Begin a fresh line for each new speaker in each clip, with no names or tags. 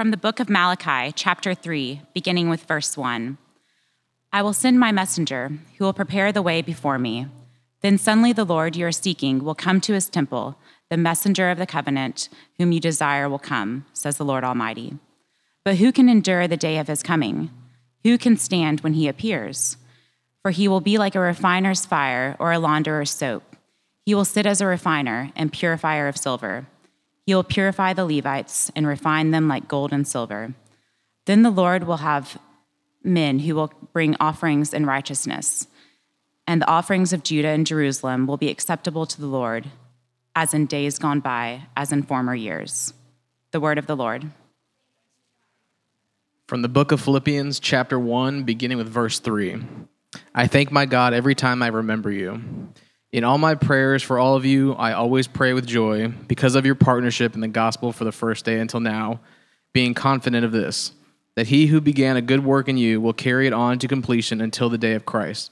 From the book of Malachi, chapter 3, beginning with verse 1 I will send my messenger, who will prepare the way before me. Then suddenly the Lord you are seeking will come to his temple, the messenger of the covenant, whom you desire will come, says the Lord Almighty. But who can endure the day of his coming? Who can stand when he appears? For he will be like a refiner's fire or a launderer's soap. He will sit as a refiner and purifier of silver. He will purify the Levites and refine them like gold and silver. Then the Lord will have men who will bring offerings in righteousness, and the offerings of Judah and Jerusalem will be acceptable to the Lord, as in days gone by, as in former years. The word of the Lord.
From the book of Philippians, chapter 1, beginning with verse 3. I thank my God every time I remember you. In all my prayers for all of you, I always pray with joy because of your partnership in the gospel for the first day until now, being confident of this, that he who began a good work in you will carry it on to completion until the day of Christ.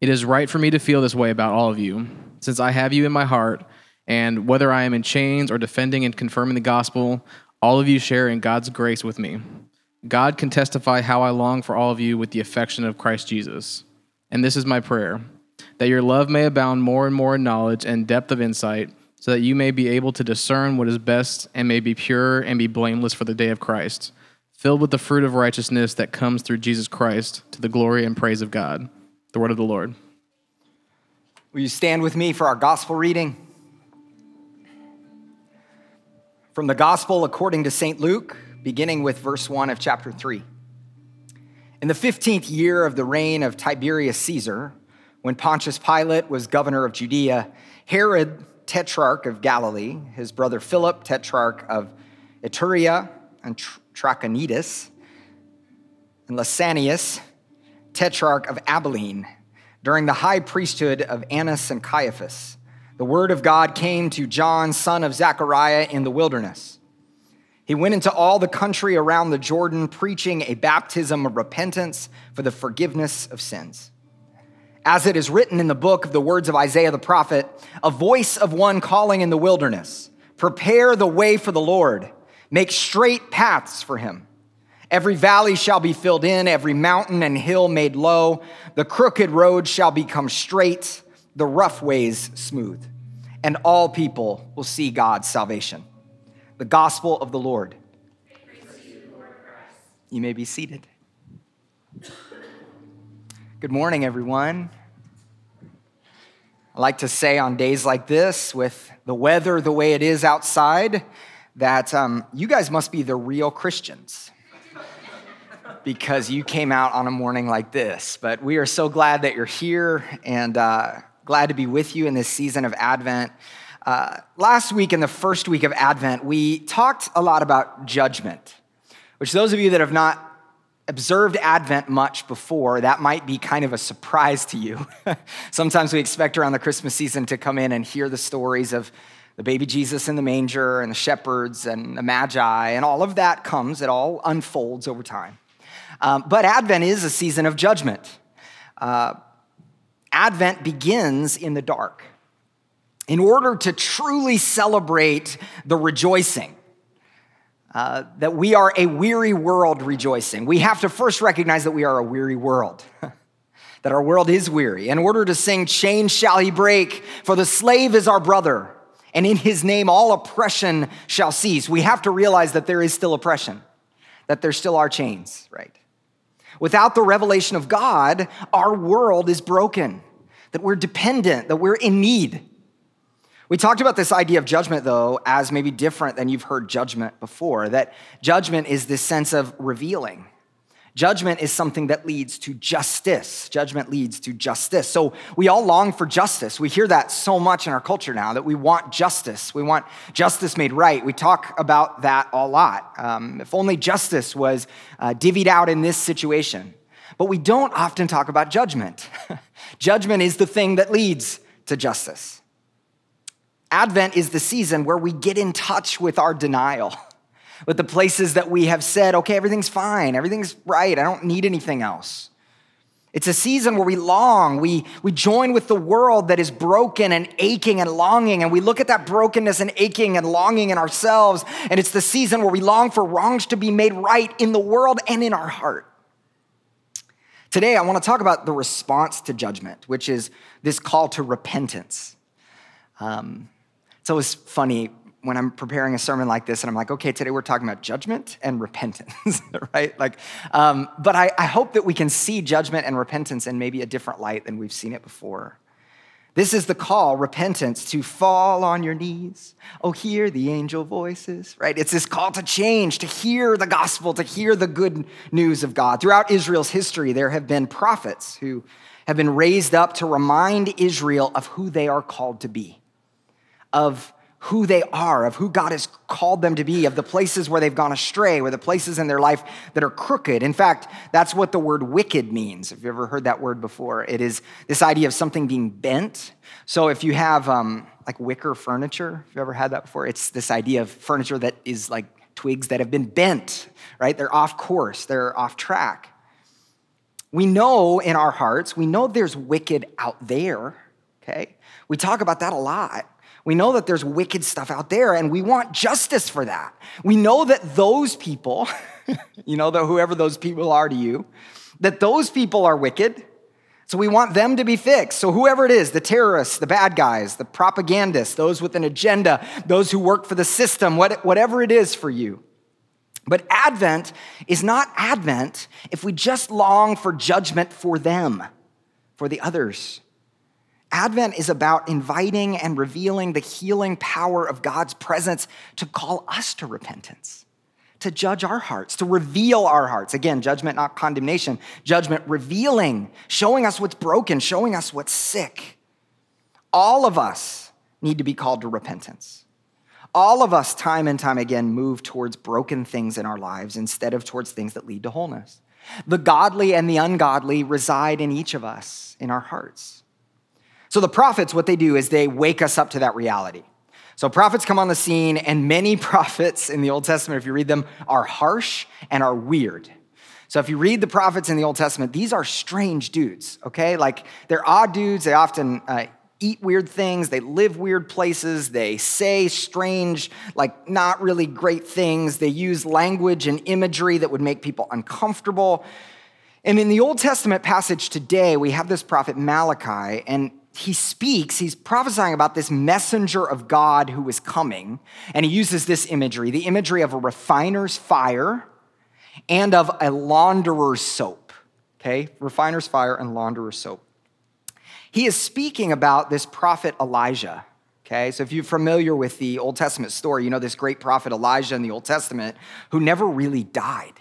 It is right for me to feel this way about all of you, since I have you in my heart, and whether I am in chains or defending and confirming the gospel, all of you share in God's grace with me. God can testify how I long for all of you with the affection of Christ Jesus. And this is my prayer that your love may abound more and more in knowledge and depth of insight, so that you may be able to discern what is best and may be pure and be blameless for the day of Christ, filled with the fruit of righteousness that comes through Jesus Christ to the glory and praise of God. The word of the Lord.
Will you stand with me for our gospel reading? From the gospel according to St. Luke, beginning with verse 1 of chapter 3. In the 15th year of the reign of Tiberius Caesar, when Pontius Pilate was governor of Judea, Herod, tetrarch of Galilee, his brother Philip, tetrarch of Iturea and Trachonitis, and Lysanias, tetrarch of Abilene, during the high priesthood of Annas and Caiaphas, the word of God came to John, son of Zechariah, in the wilderness. He went into all the country around the Jordan, preaching a baptism of repentance for the forgiveness of sins as it is written in the book of the words of Isaiah the prophet, a voice of one calling in the wilderness, prepare the way for the Lord, make straight paths for him. Every valley shall be filled in, every mountain and hill made low. The crooked road shall become straight, the rough ways smooth. And all people will see God's salvation. The gospel of the Lord. You may be seated. Good morning, everyone. I like to say on days like this, with the weather the way it is outside, that um, you guys must be the real Christians because you came out on a morning like this. But we are so glad that you're here and uh, glad to be with you in this season of Advent. Uh, last week, in the first week of Advent, we talked a lot about judgment, which those of you that have not observed Advent much before, that might be kind of a surprise to you. Sometimes we expect around the Christmas season to come in and hear the stories of the baby Jesus in the manger and the shepherds and the magi, and all of that comes, it all unfolds over time. Um, but Advent is a season of judgment. Uh, Advent begins in the dark. In order to truly celebrate the rejoicing, uh, that we are a weary world rejoicing. We have to first recognize that we are a weary world, that our world is weary. In order to sing, Chains shall he break, for the slave is our brother, and in his name all oppression shall cease. We have to realize that there is still oppression, that there still are chains, right? Without the revelation of God, our world is broken, that we're dependent, that we're in need. We talked about this idea of judgment, though, as maybe different than you've heard judgment before, that judgment is this sense of revealing. Judgment is something that leads to justice. Judgment leads to justice. So we all long for justice. We hear that so much in our culture now that we want justice. We want justice made right. We talk about that a lot. Um, if only justice was uh, divvied out in this situation. But we don't often talk about judgment. judgment is the thing that leads to justice. Advent is the season where we get in touch with our denial, with the places that we have said, okay, everything's fine, everything's right, I don't need anything else. It's a season where we long, we, we join with the world that is broken and aching and longing, and we look at that brokenness and aching and longing in ourselves, and it's the season where we long for wrongs to be made right in the world and in our heart. Today, I want to talk about the response to judgment, which is this call to repentance. Um, it's always funny when I'm preparing a sermon like this, and I'm like, okay, today we're talking about judgment and repentance, right? Like, um, but I, I hope that we can see judgment and repentance in maybe a different light than we've seen it before. This is the call, repentance, to fall on your knees. Oh, hear the angel voices, right? It's this call to change, to hear the gospel, to hear the good news of God. Throughout Israel's history, there have been prophets who have been raised up to remind Israel of who they are called to be, of who they are, of who God has called them to be, of the places where they've gone astray, or the places in their life that are crooked. In fact, that's what the word wicked means. If you ever heard that word before, it is this idea of something being bent. So if you have um, like wicker furniture, if you ever had that before, it's this idea of furniture that is like twigs that have been bent, right? They're off course, they're off track. We know in our hearts, we know there's wicked out there, okay? We talk about that a lot. We know that there's wicked stuff out there and we want justice for that. We know that those people, you know, that whoever those people are to you, that those people are wicked. So we want them to be fixed. So whoever it is, the terrorists, the bad guys, the propagandists, those with an agenda, those who work for the system, whatever it is for you. But Advent is not Advent if we just long for judgment for them, for the others. Advent is about inviting and revealing the healing power of God's presence to call us to repentance, to judge our hearts, to reveal our hearts. Again, judgment, not condemnation. Judgment, revealing, showing us what's broken, showing us what's sick. All of us need to be called to repentance. All of us, time and time again, move towards broken things in our lives instead of towards things that lead to wholeness. The godly and the ungodly reside in each of us, in our hearts. So the prophets, what they do is they wake us up to that reality. So prophets come on the scene, and many prophets in the Old Testament, if you read them, are harsh and are weird. So if you read the prophets in the Old Testament, these are strange dudes, okay? Like they're odd dudes. They often uh, eat weird things. They live weird places. They say strange, like not really great things. They use language and imagery that would make people uncomfortable. And in the Old Testament passage today, we have this prophet Malachi, and he speaks, he's prophesying about this messenger of God who is coming, and he uses this imagery the imagery of a refiner's fire and of a launderer's soap. Okay, refiner's fire and launderer's soap. He is speaking about this prophet Elijah. Okay, so if you're familiar with the Old Testament story, you know this great prophet Elijah in the Old Testament who never really died.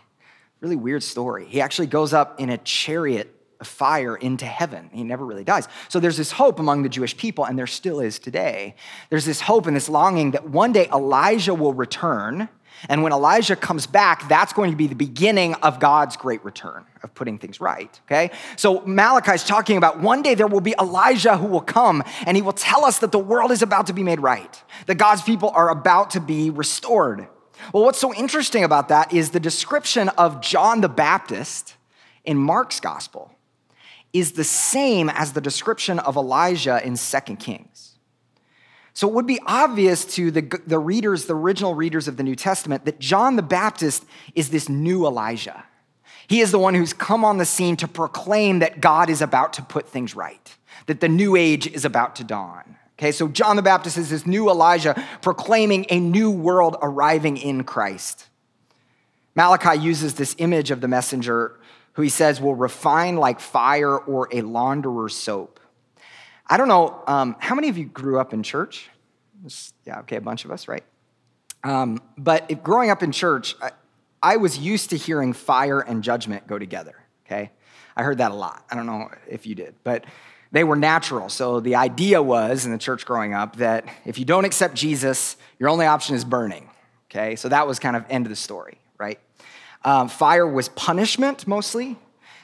Really weird story. He actually goes up in a chariot fire into heaven. He never really dies. So there's this hope among the Jewish people, and there still is today. There's this hope and this longing that one day Elijah will return. And when Elijah comes back, that's going to be the beginning of God's great return, of putting things right, okay? So Malachi is talking about one day there will be Elijah who will come and he will tell us that the world is about to be made right, that God's people are about to be restored. Well, what's so interesting about that is the description of John the Baptist in Mark's gospel is the same as the description of Elijah in 2 Kings. So it would be obvious to the, the readers, the original readers of the New Testament, that John the Baptist is this new Elijah. He is the one who's come on the scene to proclaim that God is about to put things right, that the new age is about to dawn. Okay, so John the Baptist is this new Elijah proclaiming a new world arriving in Christ. Malachi uses this image of the messenger who he says will refine like fire or a launderer's soap. I don't know, um, how many of you grew up in church? Yeah, okay, a bunch of us, right? Um, but if growing up in church, I, I was used to hearing fire and judgment go together, okay? I heard that a lot. I don't know if you did, but they were natural. So the idea was in the church growing up that if you don't accept Jesus, your only option is burning, okay? So that was kind of end of the story? Um, fire was punishment mostly.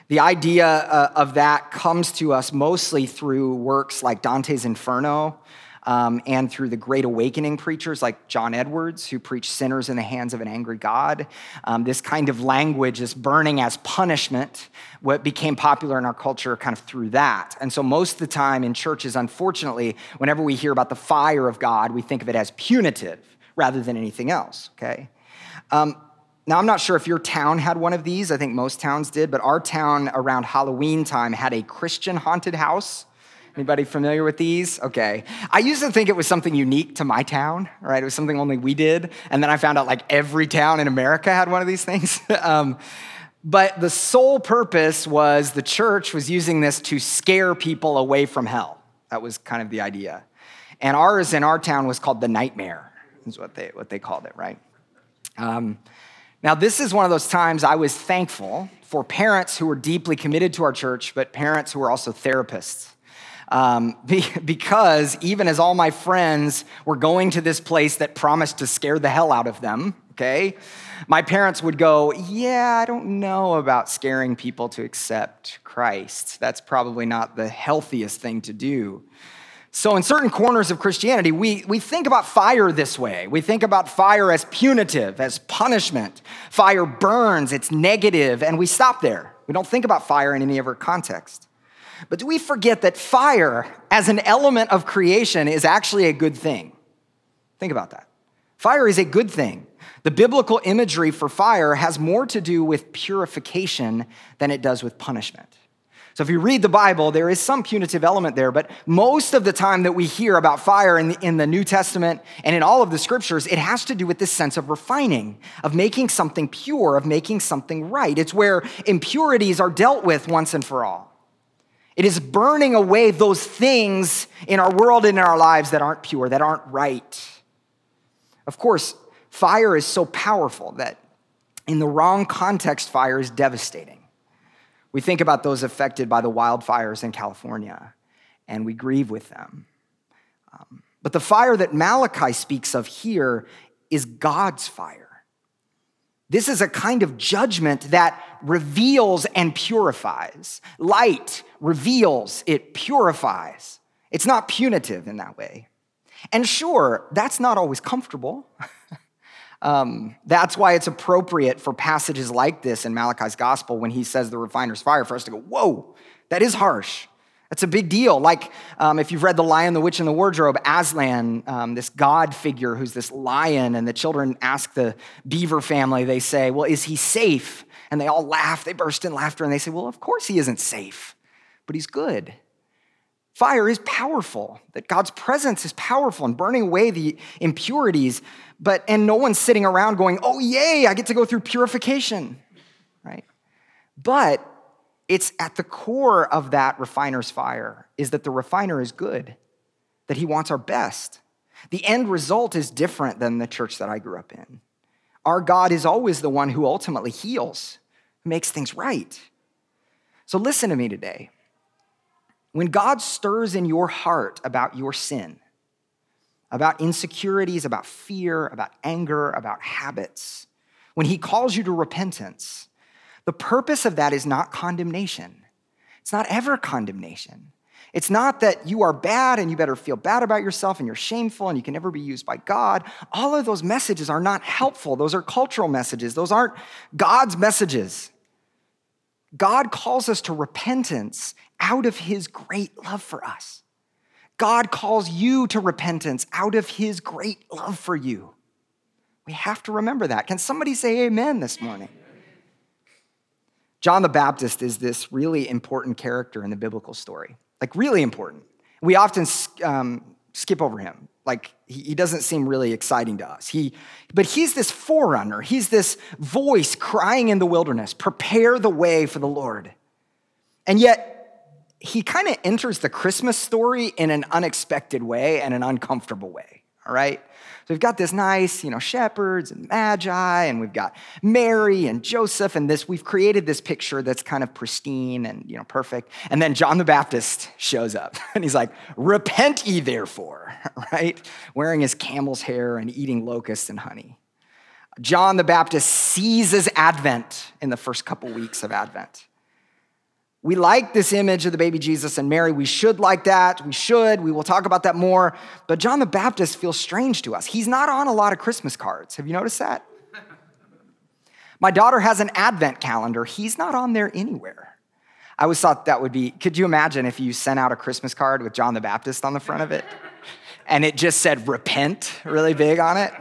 The idea uh, of that comes to us mostly through works like Dante's Inferno, um, and through the Great Awakening preachers like John Edwards, who preached sinners in the hands of an angry God. Um, this kind of language, this burning as punishment, what became popular in our culture kind of through that. And so, most of the time in churches, unfortunately, whenever we hear about the fire of God, we think of it as punitive rather than anything else, okay? Um, now, I'm not sure if your town had one of these. I think most towns did, but our town around Halloween time had a Christian haunted house. Anybody familiar with these? Okay. I used to think it was something unique to my town, right? It was something only we did. And then I found out like every town in America had one of these things. um, but the sole purpose was the church was using this to scare people away from hell. That was kind of the idea. And ours in our town was called the nightmare, is what they, what they called it, right? Um, now, this is one of those times I was thankful for parents who were deeply committed to our church, but parents who were also therapists. Um, because even as all my friends were going to this place that promised to scare the hell out of them, okay, my parents would go, Yeah, I don't know about scaring people to accept Christ. That's probably not the healthiest thing to do. So, in certain corners of Christianity, we, we think about fire this way. We think about fire as punitive, as punishment. Fire burns, it's negative, and we stop there. We don't think about fire in any other context. But do we forget that fire, as an element of creation, is actually a good thing? Think about that. Fire is a good thing. The biblical imagery for fire has more to do with purification than it does with punishment. So if you read the Bible, there is some punitive element there, but most of the time that we hear about fire in the, in the New Testament and in all of the scriptures, it has to do with this sense of refining, of making something pure, of making something right. It's where impurities are dealt with once and for all. It is burning away those things in our world and in our lives that aren't pure, that aren't right. Of course, fire is so powerful that in the wrong context, fire is devastating. We think about those affected by the wildfires in California and we grieve with them. Um, but the fire that Malachi speaks of here is God's fire. This is a kind of judgment that reveals and purifies. Light reveals, it purifies. It's not punitive in that way. And sure, that's not always comfortable. Um, that's why it's appropriate for passages like this in Malachi's gospel when he says the refiner's fire for us to go, whoa, that is harsh. That's a big deal. Like um, if you've read The Lion, the Witch, and the Wardrobe, Aslan, um, this god figure who's this lion, and the children ask the beaver family, they say, Well, is he safe? And they all laugh. They burst in laughter and they say, Well, of course he isn't safe, but he's good. Fire is powerful, that God's presence is powerful in burning away the impurities, but and no one's sitting around going, "Oh yay, I get to go through purification." Right? But it's at the core of that refiner's fire is that the refiner is good, that he wants our best. The end result is different than the church that I grew up in. Our God is always the one who ultimately heals, who makes things right. So listen to me today. When God stirs in your heart about your sin, about insecurities, about fear, about anger, about habits, when He calls you to repentance, the purpose of that is not condemnation. It's not ever condemnation. It's not that you are bad and you better feel bad about yourself and you're shameful and you can never be used by God. All of those messages are not helpful. Those are cultural messages. Those aren't God's messages. God calls us to repentance out of his great love for us. God calls you to repentance out of his great love for you. We have to remember that. Can somebody say amen this morning? John the Baptist is this really important character in the biblical story, like, really important. We often um, skip over him. Like, he doesn't seem really exciting to us. He, but he's this forerunner. He's this voice crying in the wilderness, prepare the way for the Lord. And yet, he kind of enters the Christmas story in an unexpected way and an uncomfortable way, all right? So we've got this nice, you know, shepherds and magi, and we've got Mary and Joseph, and this, we've created this picture that's kind of pristine and, you know, perfect. And then John the Baptist shows up, and he's like, Repent ye therefore, right? Wearing his camel's hair and eating locusts and honey. John the Baptist seizes Advent in the first couple weeks of Advent. We like this image of the baby Jesus and Mary. We should like that. We should. We will talk about that more. But John the Baptist feels strange to us. He's not on a lot of Christmas cards. Have you noticed that? My daughter has an advent calendar. He's not on there anywhere. I always thought that would be, could you imagine if you sent out a Christmas card with John the Baptist on the front of it? And it just said repent really big on it?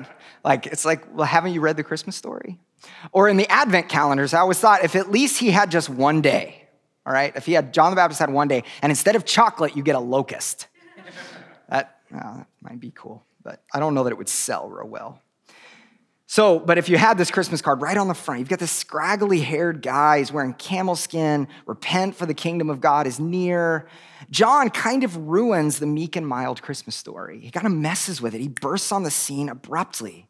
Like, it's like, well, haven't you read the Christmas story? Or in the advent calendars, I always thought if at least he had just one day, all right? If he had, John the Baptist had one day, and instead of chocolate, you get a locust. That, that might be cool, but I don't know that it would sell real well. So, but if you had this Christmas card right on the front, you've got this scraggly haired guy, he's wearing camel skin, repent for the kingdom of God is near. John kind of ruins the meek and mild Christmas story. He kind of messes with it. He bursts on the scene abruptly.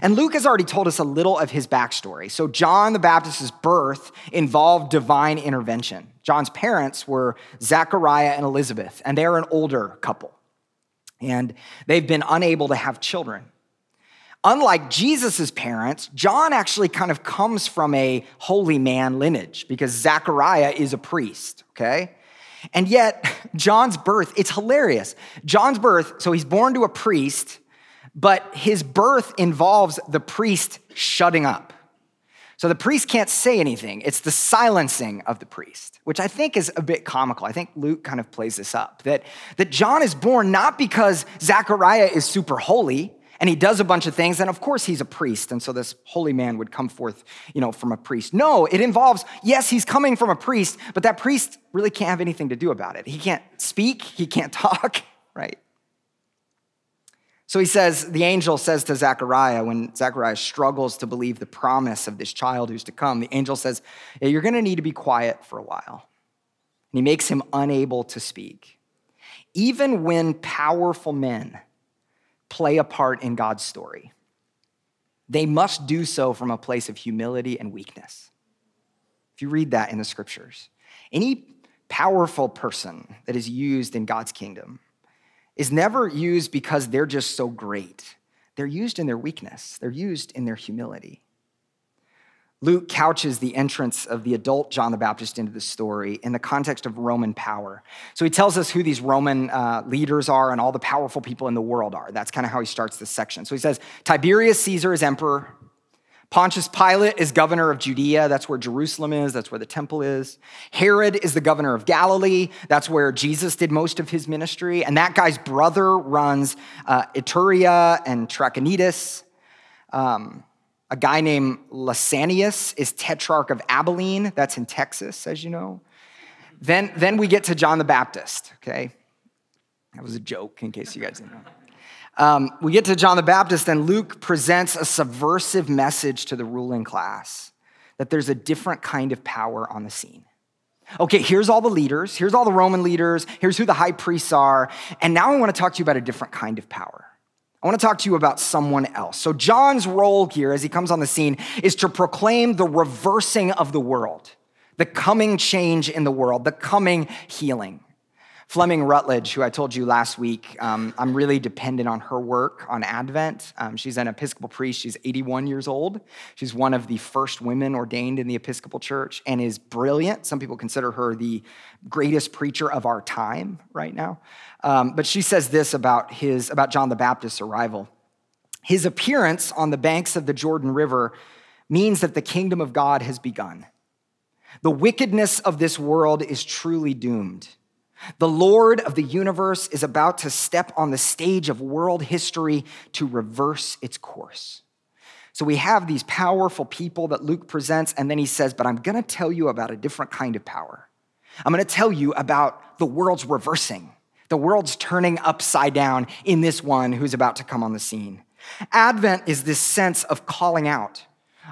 And Luke has already told us a little of his backstory. So, John the Baptist's birth involved divine intervention. John's parents were Zachariah and Elizabeth, and they're an older couple. And they've been unable to have children. Unlike Jesus' parents, John actually kind of comes from a holy man lineage because Zachariah is a priest, okay? And yet, John's birth, it's hilarious. John's birth, so he's born to a priest, but his birth involves the priest shutting up. So the priest can't say anything. It's the silencing of the priest, which I think is a bit comical. I think Luke kind of plays this up that, that John is born not because Zachariah is super holy, and he does a bunch of things and of course he's a priest and so this holy man would come forth you know from a priest no it involves yes he's coming from a priest but that priest really can't have anything to do about it he can't speak he can't talk right so he says the angel says to zechariah when zechariah struggles to believe the promise of this child who's to come the angel says yeah, you're going to need to be quiet for a while and he makes him unable to speak even when powerful men play a part in God's story. They must do so from a place of humility and weakness. If you read that in the scriptures, any powerful person that is used in God's kingdom is never used because they're just so great. They're used in their weakness, they're used in their humility. Luke couches the entrance of the adult John the Baptist into the story in the context of Roman power. So he tells us who these Roman uh, leaders are and all the powerful people in the world are. That's kind of how he starts this section. So he says Tiberius Caesar is emperor. Pontius Pilate is governor of Judea. That's where Jerusalem is. That's where the temple is. Herod is the governor of Galilee. That's where Jesus did most of his ministry. And that guy's brother runs uh, and Trachonitis. Um, a guy named Lysanias is tetrarch of Abilene. That's in Texas, as you know. Then, then we get to John the Baptist, okay? That was a joke, in case you guys didn't know. Um, we get to John the Baptist, and Luke presents a subversive message to the ruling class that there's a different kind of power on the scene. Okay, here's all the leaders, here's all the Roman leaders, here's who the high priests are, and now I want to talk to you about a different kind of power. I want to talk to you about someone else. So, John's role here as he comes on the scene is to proclaim the reversing of the world, the coming change in the world, the coming healing. Fleming Rutledge, who I told you last week, um, I'm really dependent on her work on Advent. Um, she's an Episcopal priest. She's 81 years old. She's one of the first women ordained in the Episcopal Church and is brilliant. Some people consider her the greatest preacher of our time right now. Um, but she says this about his about John the Baptist's arrival. His appearance on the banks of the Jordan River means that the kingdom of God has begun. The wickedness of this world is truly doomed. The Lord of the universe is about to step on the stage of world history to reverse its course. So we have these powerful people that Luke presents, and then he says, But I'm gonna tell you about a different kind of power. I'm gonna tell you about the world's reversing. The world's turning upside down in this one who's about to come on the scene. Advent is this sense of calling out,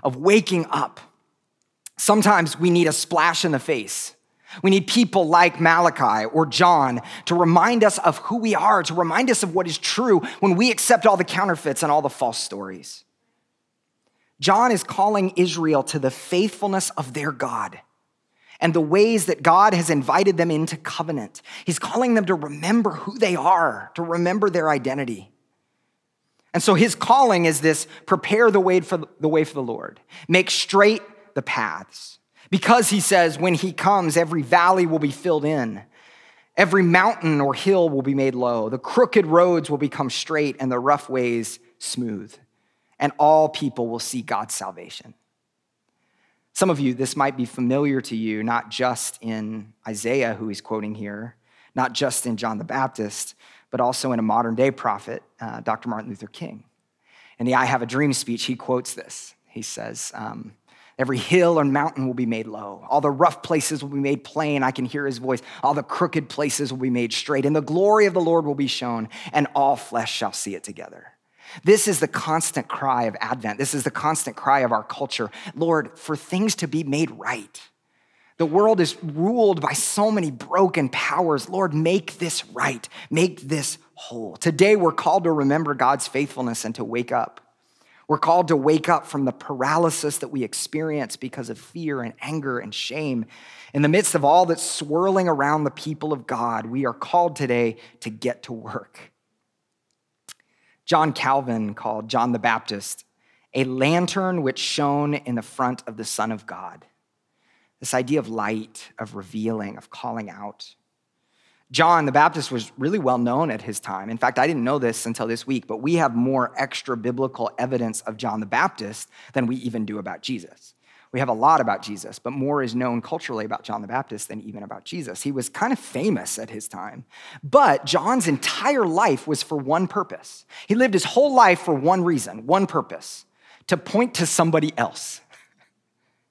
of waking up. Sometimes we need a splash in the face. We need people like Malachi or John to remind us of who we are, to remind us of what is true when we accept all the counterfeits and all the false stories. John is calling Israel to the faithfulness of their God and the ways that God has invited them into covenant. He's calling them to remember who they are, to remember their identity. And so his calling is this prepare the way for the way for the Lord. Make straight the paths. Because he says, when he comes, every valley will be filled in, every mountain or hill will be made low, the crooked roads will become straight, and the rough ways smooth, and all people will see God's salvation. Some of you, this might be familiar to you, not just in Isaiah, who he's quoting here, not just in John the Baptist, but also in a modern day prophet, uh, Dr. Martin Luther King. In the I Have a Dream speech, he quotes this. He says, um, Every hill and mountain will be made low. All the rough places will be made plain. I can hear his voice. All the crooked places will be made straight. And the glory of the Lord will be shown, and all flesh shall see it together. This is the constant cry of Advent. This is the constant cry of our culture. Lord, for things to be made right. The world is ruled by so many broken powers. Lord, make this right, make this whole. Today, we're called to remember God's faithfulness and to wake up. We're called to wake up from the paralysis that we experience because of fear and anger and shame. In the midst of all that's swirling around the people of God, we are called today to get to work. John Calvin called John the Baptist a lantern which shone in the front of the Son of God. This idea of light, of revealing, of calling out. John the Baptist was really well known at his time. In fact, I didn't know this until this week, but we have more extra biblical evidence of John the Baptist than we even do about Jesus. We have a lot about Jesus, but more is known culturally about John the Baptist than even about Jesus. He was kind of famous at his time. But John's entire life was for one purpose. He lived his whole life for one reason, one purpose to point to somebody else.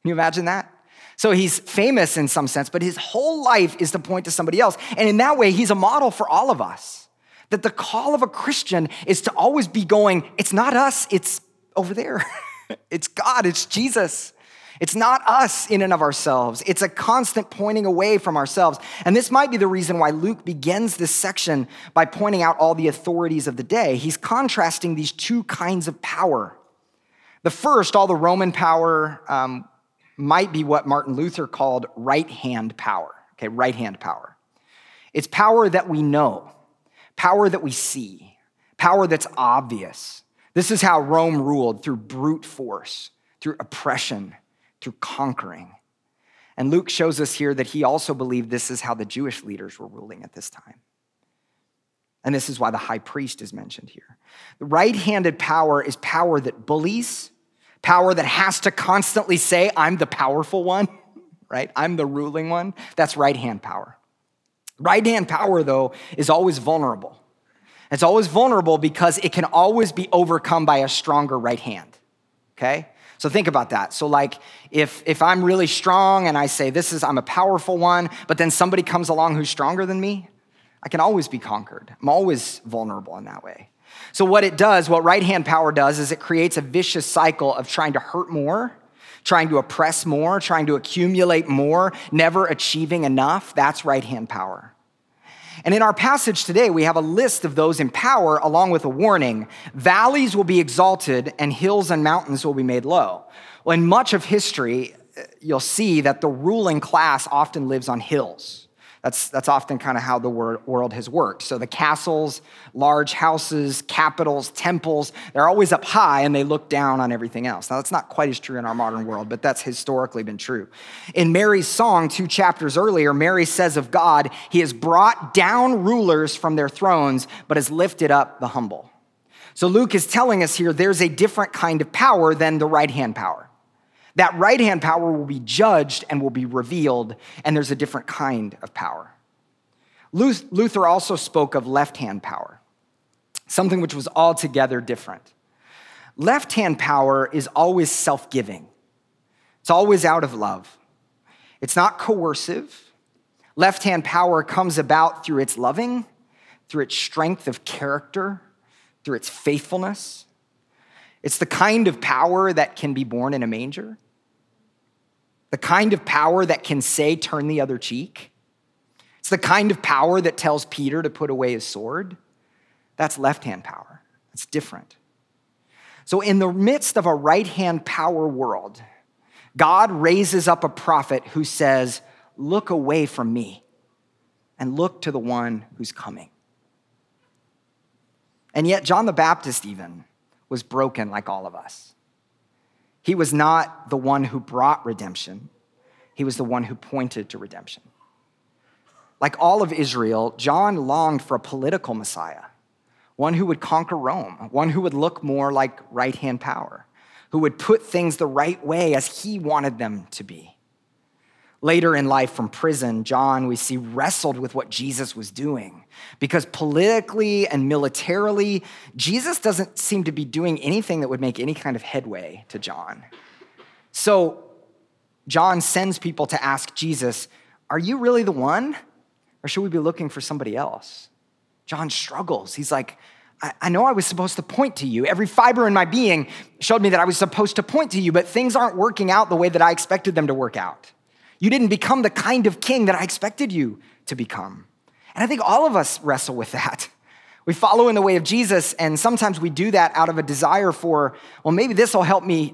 Can you imagine that? So he's famous in some sense, but his whole life is to point to somebody else. And in that way, he's a model for all of us. That the call of a Christian is to always be going, it's not us, it's over there. it's God, it's Jesus. It's not us in and of ourselves. It's a constant pointing away from ourselves. And this might be the reason why Luke begins this section by pointing out all the authorities of the day. He's contrasting these two kinds of power. The first, all the Roman power, um, might be what Martin Luther called right hand power. Okay, right hand power. It's power that we know, power that we see, power that's obvious. This is how Rome ruled through brute force, through oppression, through conquering. And Luke shows us here that he also believed this is how the Jewish leaders were ruling at this time. And this is why the high priest is mentioned here. The right handed power is power that bullies, power that has to constantly say, I'm the powerful one, right? I'm the ruling one. That's right hand power. Right hand power, though, is always vulnerable. It's always vulnerable because it can always be overcome by a stronger right hand, okay? So think about that. So like if if I'm really strong and I say this is I'm a powerful one, but then somebody comes along who's stronger than me, I can always be conquered. I'm always vulnerable in that way. So what it does, what right hand power does is it creates a vicious cycle of trying to hurt more, trying to oppress more, trying to accumulate more, never achieving enough. That's right hand power. And in our passage today, we have a list of those in power along with a warning valleys will be exalted and hills and mountains will be made low. Well, in much of history, you'll see that the ruling class often lives on hills. That's, that's often kind of how the world has worked. So the castles, large houses, capitals, temples, they're always up high and they look down on everything else. Now, that's not quite as true in our modern world, but that's historically been true. In Mary's song, two chapters earlier, Mary says of God, He has brought down rulers from their thrones, but has lifted up the humble. So Luke is telling us here there's a different kind of power than the right hand power. That right hand power will be judged and will be revealed, and there's a different kind of power. Luther also spoke of left hand power, something which was altogether different. Left hand power is always self giving, it's always out of love, it's not coercive. Left hand power comes about through its loving, through its strength of character, through its faithfulness. It's the kind of power that can be born in a manger the kind of power that can say, turn the other cheek. It's the kind of power that tells Peter to put away his sword. That's left hand power. It's different. So, in the midst of a right hand power world, God raises up a prophet who says, Look away from me and look to the one who's coming. And yet, John the Baptist, even, was broken like all of us. He was not the one who brought redemption. he was the one who pointed to redemption. Like all of Israel, John longed for a political Messiah, one who would conquer Rome, one who would look more like right hand power, who would put things the right way as he wanted them to be. Later in life from prison, John, we see, wrestled with what Jesus was doing. Because politically and militarily, Jesus doesn't seem to be doing anything that would make any kind of headway to John. So, John sends people to ask Jesus, Are you really the one? Or should we be looking for somebody else? John struggles. He's like, I, I know I was supposed to point to you. Every fiber in my being showed me that I was supposed to point to you, but things aren't working out the way that I expected them to work out. You didn't become the kind of king that I expected you to become. And I think all of us wrestle with that. We follow in the way of Jesus, and sometimes we do that out of a desire for, well, maybe this will help me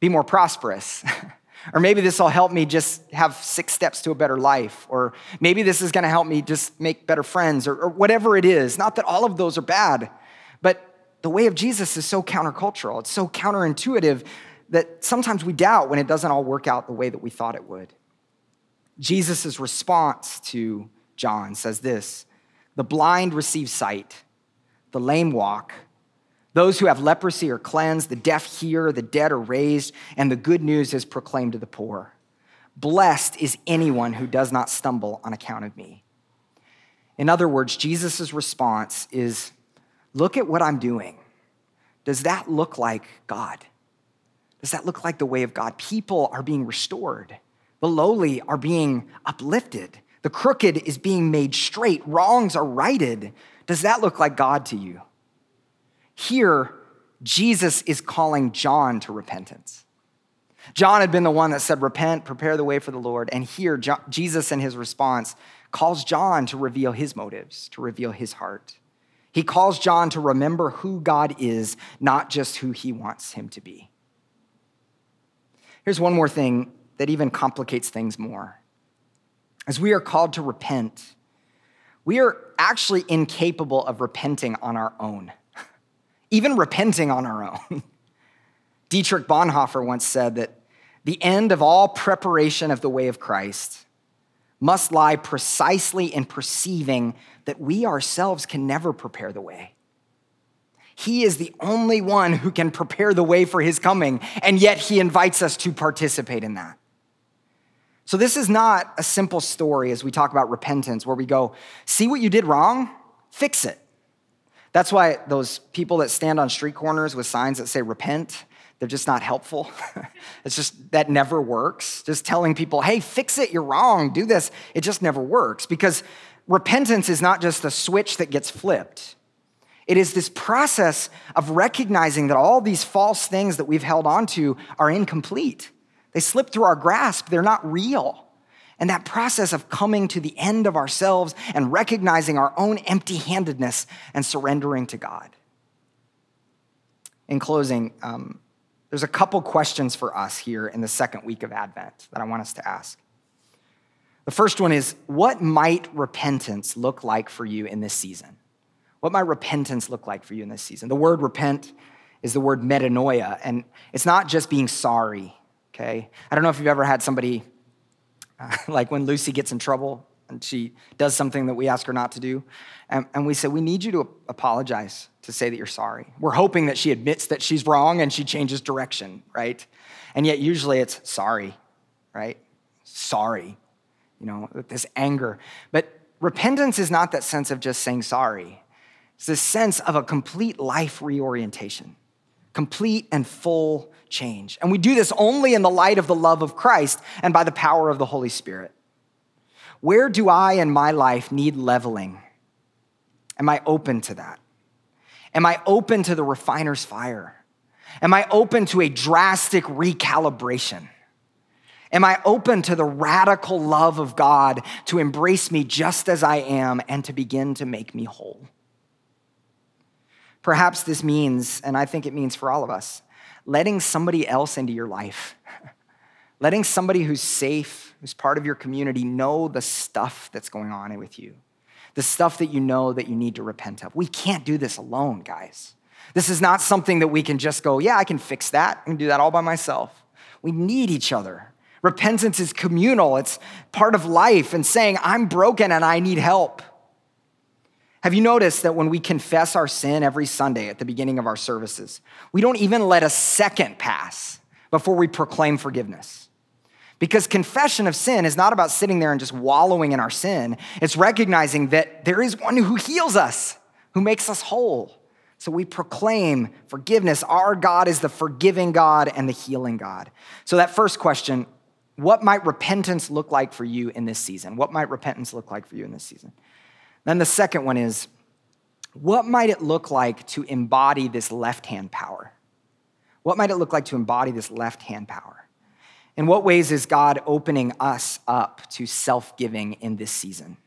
be more prosperous. or maybe this will help me just have six steps to a better life. Or maybe this is going to help me just make better friends, or, or whatever it is. Not that all of those are bad, but the way of Jesus is so countercultural, it's so counterintuitive that sometimes we doubt when it doesn't all work out the way that we thought it would. Jesus' response to John says this The blind receive sight, the lame walk, those who have leprosy are cleansed, the deaf hear, the dead are raised, and the good news is proclaimed to the poor. Blessed is anyone who does not stumble on account of me. In other words, Jesus' response is Look at what I'm doing. Does that look like God? Does that look like the way of God? People are being restored. The lowly are being uplifted. The crooked is being made straight. Wrongs are righted. Does that look like God to you? Here, Jesus is calling John to repentance. John had been the one that said, Repent, prepare the way for the Lord. And here, Jesus, in his response, calls John to reveal his motives, to reveal his heart. He calls John to remember who God is, not just who he wants him to be. Here's one more thing that even complicates things more. As we are called to repent, we are actually incapable of repenting on our own, even repenting on our own. Dietrich Bonhoeffer once said that the end of all preparation of the way of Christ must lie precisely in perceiving that we ourselves can never prepare the way. He is the only one who can prepare the way for his coming, and yet he invites us to participate in that. So, this is not a simple story as we talk about repentance where we go, see what you did wrong, fix it. That's why those people that stand on street corners with signs that say repent, they're just not helpful. it's just that never works. Just telling people, hey, fix it, you're wrong, do this, it just never works because repentance is not just a switch that gets flipped. It is this process of recognizing that all these false things that we've held on to are incomplete they slip through our grasp, they're not real. And that process of coming to the end of ourselves and recognizing our own empty handedness and surrendering to God. In closing, um, there's a couple questions for us here in the second week of Advent that I want us to ask. The first one is What might repentance look like for you in this season? What might repentance look like for you in this season? The word repent is the word metanoia, and it's not just being sorry okay? I don't know if you've ever had somebody, uh, like when Lucy gets in trouble and she does something that we ask her not to do, and, and we say, We need you to apologize, to say that you're sorry. We're hoping that she admits that she's wrong and she changes direction, right? And yet, usually it's sorry, right? Sorry, you know, this anger. But repentance is not that sense of just saying sorry, it's this sense of a complete life reorientation, complete and full change. And we do this only in the light of the love of Christ and by the power of the Holy Spirit. Where do I in my life need leveling? Am I open to that? Am I open to the refiner's fire? Am I open to a drastic recalibration? Am I open to the radical love of God to embrace me just as I am and to begin to make me whole? Perhaps this means, and I think it means for all of us, letting somebody else into your life, letting somebody who's safe, who's part of your community, know the stuff that's going on with you, the stuff that you know that you need to repent of. We can't do this alone, guys. This is not something that we can just go, yeah, I can fix that. I can do that all by myself. We need each other. Repentance is communal, it's part of life and saying, I'm broken and I need help. Have you noticed that when we confess our sin every Sunday at the beginning of our services, we don't even let a second pass before we proclaim forgiveness? Because confession of sin is not about sitting there and just wallowing in our sin. It's recognizing that there is one who heals us, who makes us whole. So we proclaim forgiveness. Our God is the forgiving God and the healing God. So, that first question what might repentance look like for you in this season? What might repentance look like for you in this season? Then the second one is what might it look like to embody this left hand power? What might it look like to embody this left hand power? In what ways is God opening us up to self giving in this season?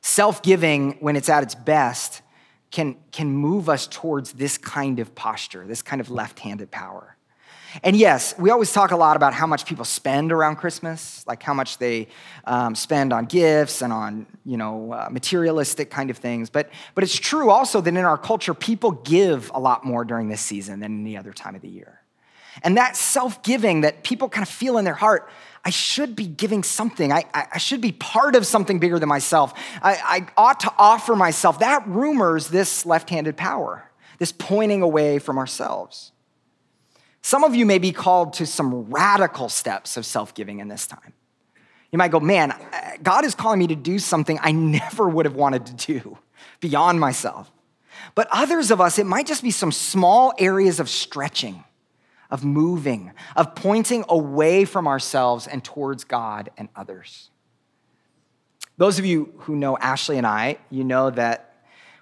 Self giving, when it's at its best, can, can move us towards this kind of posture, this kind of left handed power. And yes, we always talk a lot about how much people spend around Christmas, like how much they um, spend on gifts and on, you know, uh, materialistic kind of things. But, but it's true also that in our culture, people give a lot more during this season than any other time of the year. And that self giving that people kind of feel in their heart, I should be giving something. I, I should be part of something bigger than myself. I, I ought to offer myself. That rumors this left handed power, this pointing away from ourselves. Some of you may be called to some radical steps of self giving in this time. You might go, man, uh, God is calling me to do something I never would have wanted to do beyond myself. But others of us, it might just be some small areas of stretching, of moving, of pointing away from ourselves and towards God and others. Those of you who know Ashley and I, you know that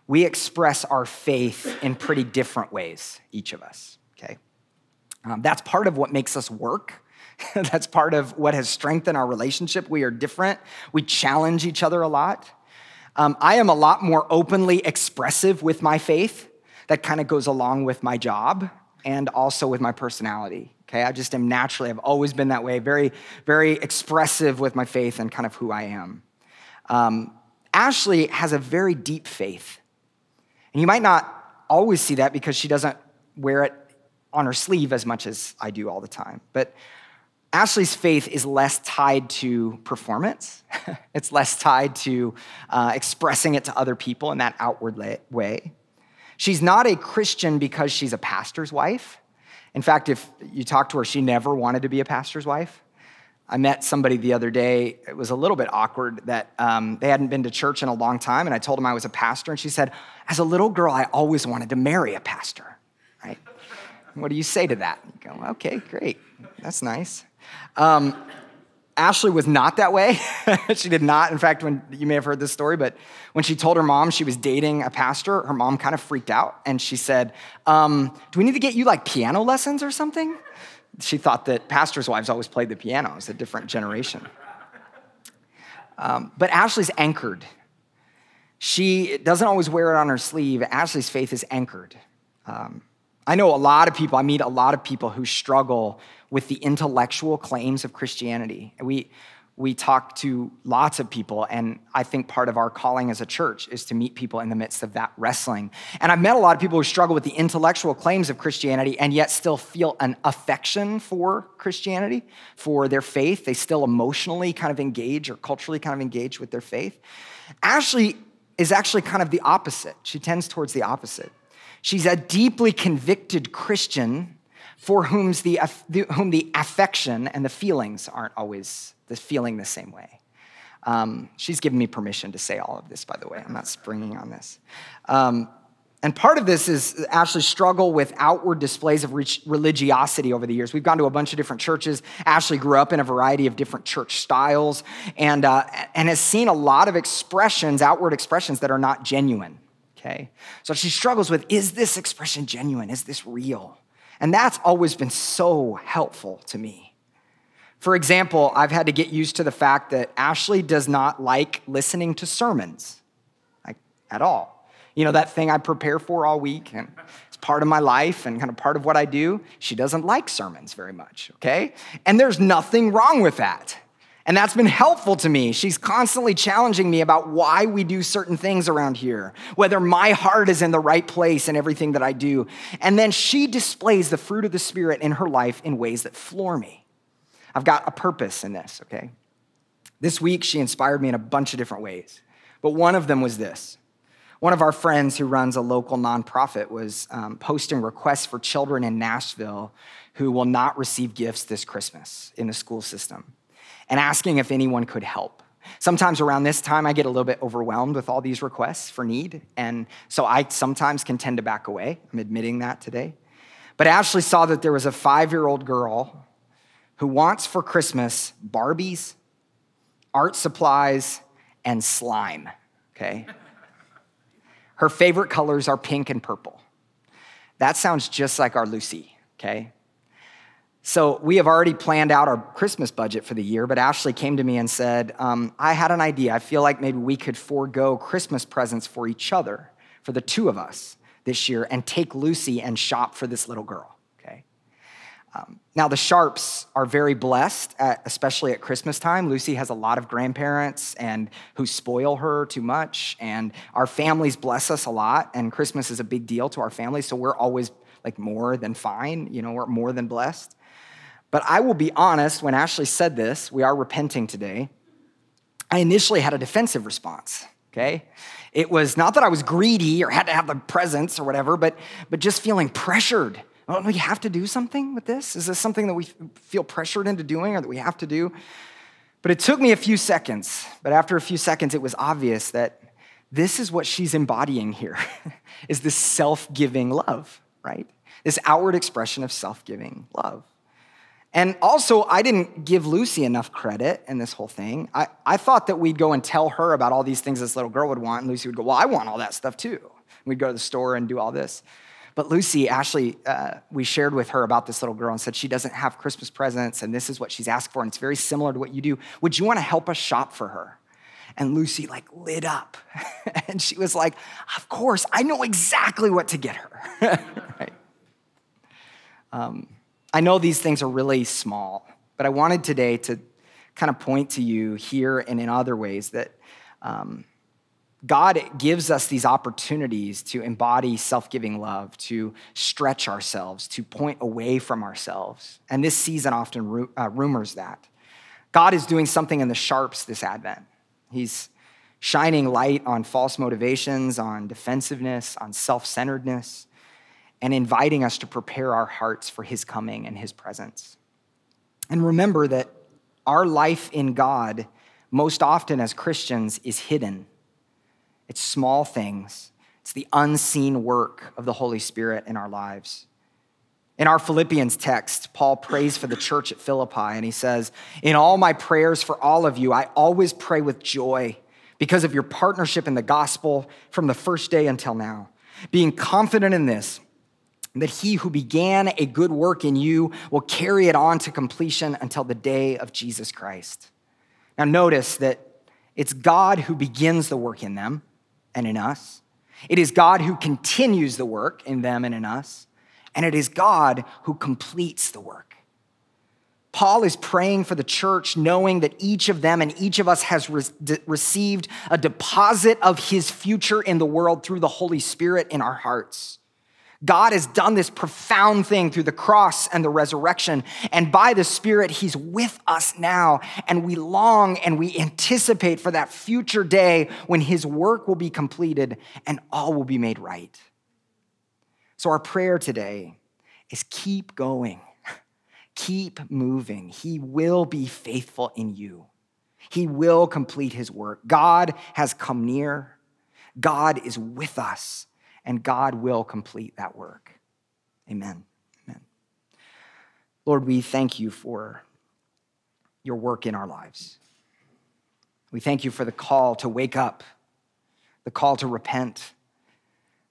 we express our faith in pretty different ways, each of us. Um, that's part of what makes us work. that's part of what has strengthened our relationship. We are different, we challenge each other a lot. Um, I am a lot more openly expressive with my faith. That kind of goes along with my job and also with my personality. Okay, I just am naturally, I've always been that way, very, very expressive with my faith and kind of who I am. Um, Ashley has a very deep faith. And you might not always see that because she doesn't wear it on her sleeve as much as I do all the time. But Ashley's faith is less tied to performance. it's less tied to uh, expressing it to other people in that outward way. She's not a Christian because she's a pastor's wife. In fact, if you talk to her, she never wanted to be a pastor's wife. I met somebody the other day. It was a little bit awkward that um, they hadn't been to church in a long time, and I told them I was a pastor, and she said, As a little girl, I always wanted to marry a pastor? What do you say to that? You go, okay, great. That's nice. Um, Ashley was not that way. she did not. In fact, when you may have heard this story, but when she told her mom she was dating a pastor, her mom kind of freaked out and she said, um, Do we need to get you like piano lessons or something? She thought that pastors' wives always played the piano, it's a different generation. Um, but Ashley's anchored. She doesn't always wear it on her sleeve. Ashley's faith is anchored. Um, I know a lot of people, I meet a lot of people who struggle with the intellectual claims of Christianity. We, we talk to lots of people, and I think part of our calling as a church is to meet people in the midst of that wrestling. And I've met a lot of people who struggle with the intellectual claims of Christianity and yet still feel an affection for Christianity, for their faith. They still emotionally kind of engage or culturally kind of engage with their faith. Ashley is actually kind of the opposite. She tends towards the opposite. She's a deeply convicted Christian for whom the, whom the affection and the feelings aren't always the feeling the same way. Um, she's given me permission to say all of this, by the way. I'm not springing on this. Um, and part of this is Ashley's struggle with outward displays of religiosity over the years. We've gone to a bunch of different churches. Ashley grew up in a variety of different church styles and, uh, and has seen a lot of expressions, outward expressions, that are not genuine okay? So she struggles with is this expression genuine? Is this real? And that's always been so helpful to me. For example, I've had to get used to the fact that Ashley does not like listening to sermons, like at all. You know, that thing I prepare for all week, and it's part of my life and kind of part of what I do. She doesn't like sermons very much, okay? And there's nothing wrong with that. And that's been helpful to me. She's constantly challenging me about why we do certain things around here, whether my heart is in the right place in everything that I do. And then she displays the fruit of the Spirit in her life in ways that floor me. I've got a purpose in this, okay? This week, she inspired me in a bunch of different ways. But one of them was this. One of our friends who runs a local nonprofit was um, posting requests for children in Nashville who will not receive gifts this Christmas in the school system and asking if anyone could help. Sometimes around this time, I get a little bit overwhelmed with all these requests for need. And so I sometimes can tend to back away. I'm admitting that today. But Ashley saw that there was a five year old girl who wants for Christmas Barbies, art supplies, and slime, okay? Her favorite colors are pink and purple. That sounds just like our Lucy, okay? So we have already planned out our Christmas budget for the year, but Ashley came to me and said, um, I had an idea. I feel like maybe we could forego Christmas presents for each other, for the two of us this year, and take Lucy and shop for this little girl. Um, now, the Sharps are very blessed, at, especially at Christmas time. Lucy has a lot of grandparents and who spoil her too much, and our families bless us a lot. And Christmas is a big deal to our family, so we're always like more than fine. You know, we're more than blessed. But I will be honest. When Ashley said this, we are repenting today. I initially had a defensive response. Okay, it was not that I was greedy or had to have the presents or whatever, but but just feeling pressured don't we have to do something with this? Is this something that we feel pressured into doing or that we have to do? But it took me a few seconds. But after a few seconds, it was obvious that this is what she's embodying here is this self-giving love, right? This outward expression of self-giving love. And also, I didn't give Lucy enough credit in this whole thing. I, I thought that we'd go and tell her about all these things this little girl would want, and Lucy would go, Well, I want all that stuff too. And We'd go to the store and do all this. But Lucy, Ashley, uh, we shared with her about this little girl and said she doesn't have Christmas presents and this is what she's asked for and it's very similar to what you do. Would you want to help us shop for her? And Lucy like lit up and she was like, Of course, I know exactly what to get her. right? um, I know these things are really small, but I wanted today to kind of point to you here and in other ways that. Um, God gives us these opportunities to embody self giving love, to stretch ourselves, to point away from ourselves. And this season often uh, rumors that. God is doing something in the sharps this Advent. He's shining light on false motivations, on defensiveness, on self centeredness, and inviting us to prepare our hearts for His coming and His presence. And remember that our life in God, most often as Christians, is hidden it's small things, it's the unseen work of the Holy Spirit in our lives. In our Philippians text, Paul prays for the church at Philippi, and he says, In all my prayers for all of you, I always pray with joy because of your partnership in the gospel from the first day until now, being confident in this, that he who began a good work in you will carry it on to completion until the day of Jesus Christ. Now, notice that it's God who begins the work in them and in us. It is God who continues the work in them and in us. And it is God who completes the work. Paul is praying for the church, knowing that each of them and each of us has re- received a deposit of his future in the world through the Holy Spirit in our hearts. God has done this profound thing through the cross and the resurrection. And by the Spirit, He's with us now. And we long and we anticipate for that future day when His work will be completed and all will be made right. So, our prayer today is keep going, keep moving. He will be faithful in you, He will complete His work. God has come near, God is with us and God will complete that work. Amen. Amen. Lord, we thank you for your work in our lives. We thank you for the call to wake up, the call to repent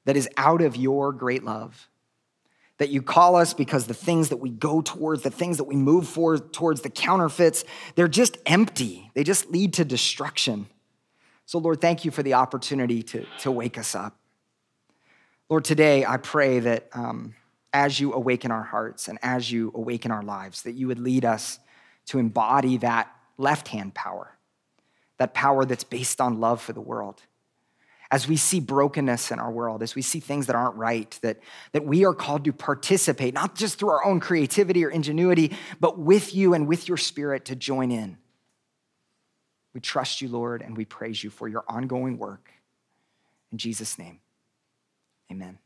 that is out of your great love. That you call us because the things that we go towards, the things that we move for, towards, the counterfeits, they're just empty. They just lead to destruction. So, Lord, thank you for the opportunity to, to wake us up. Lord, today I pray that um, as you awaken our hearts and as you awaken our lives, that you would lead us to embody that left hand power, that power that's based on love for the world. as we see brokenness in our world, as we see things that aren't right, that, that we are called to participate, not just through our own creativity or ingenuity, but with you and with your spirit to join in. We trust you, Lord, and we praise you for your ongoing work. In Jesus' name, amen.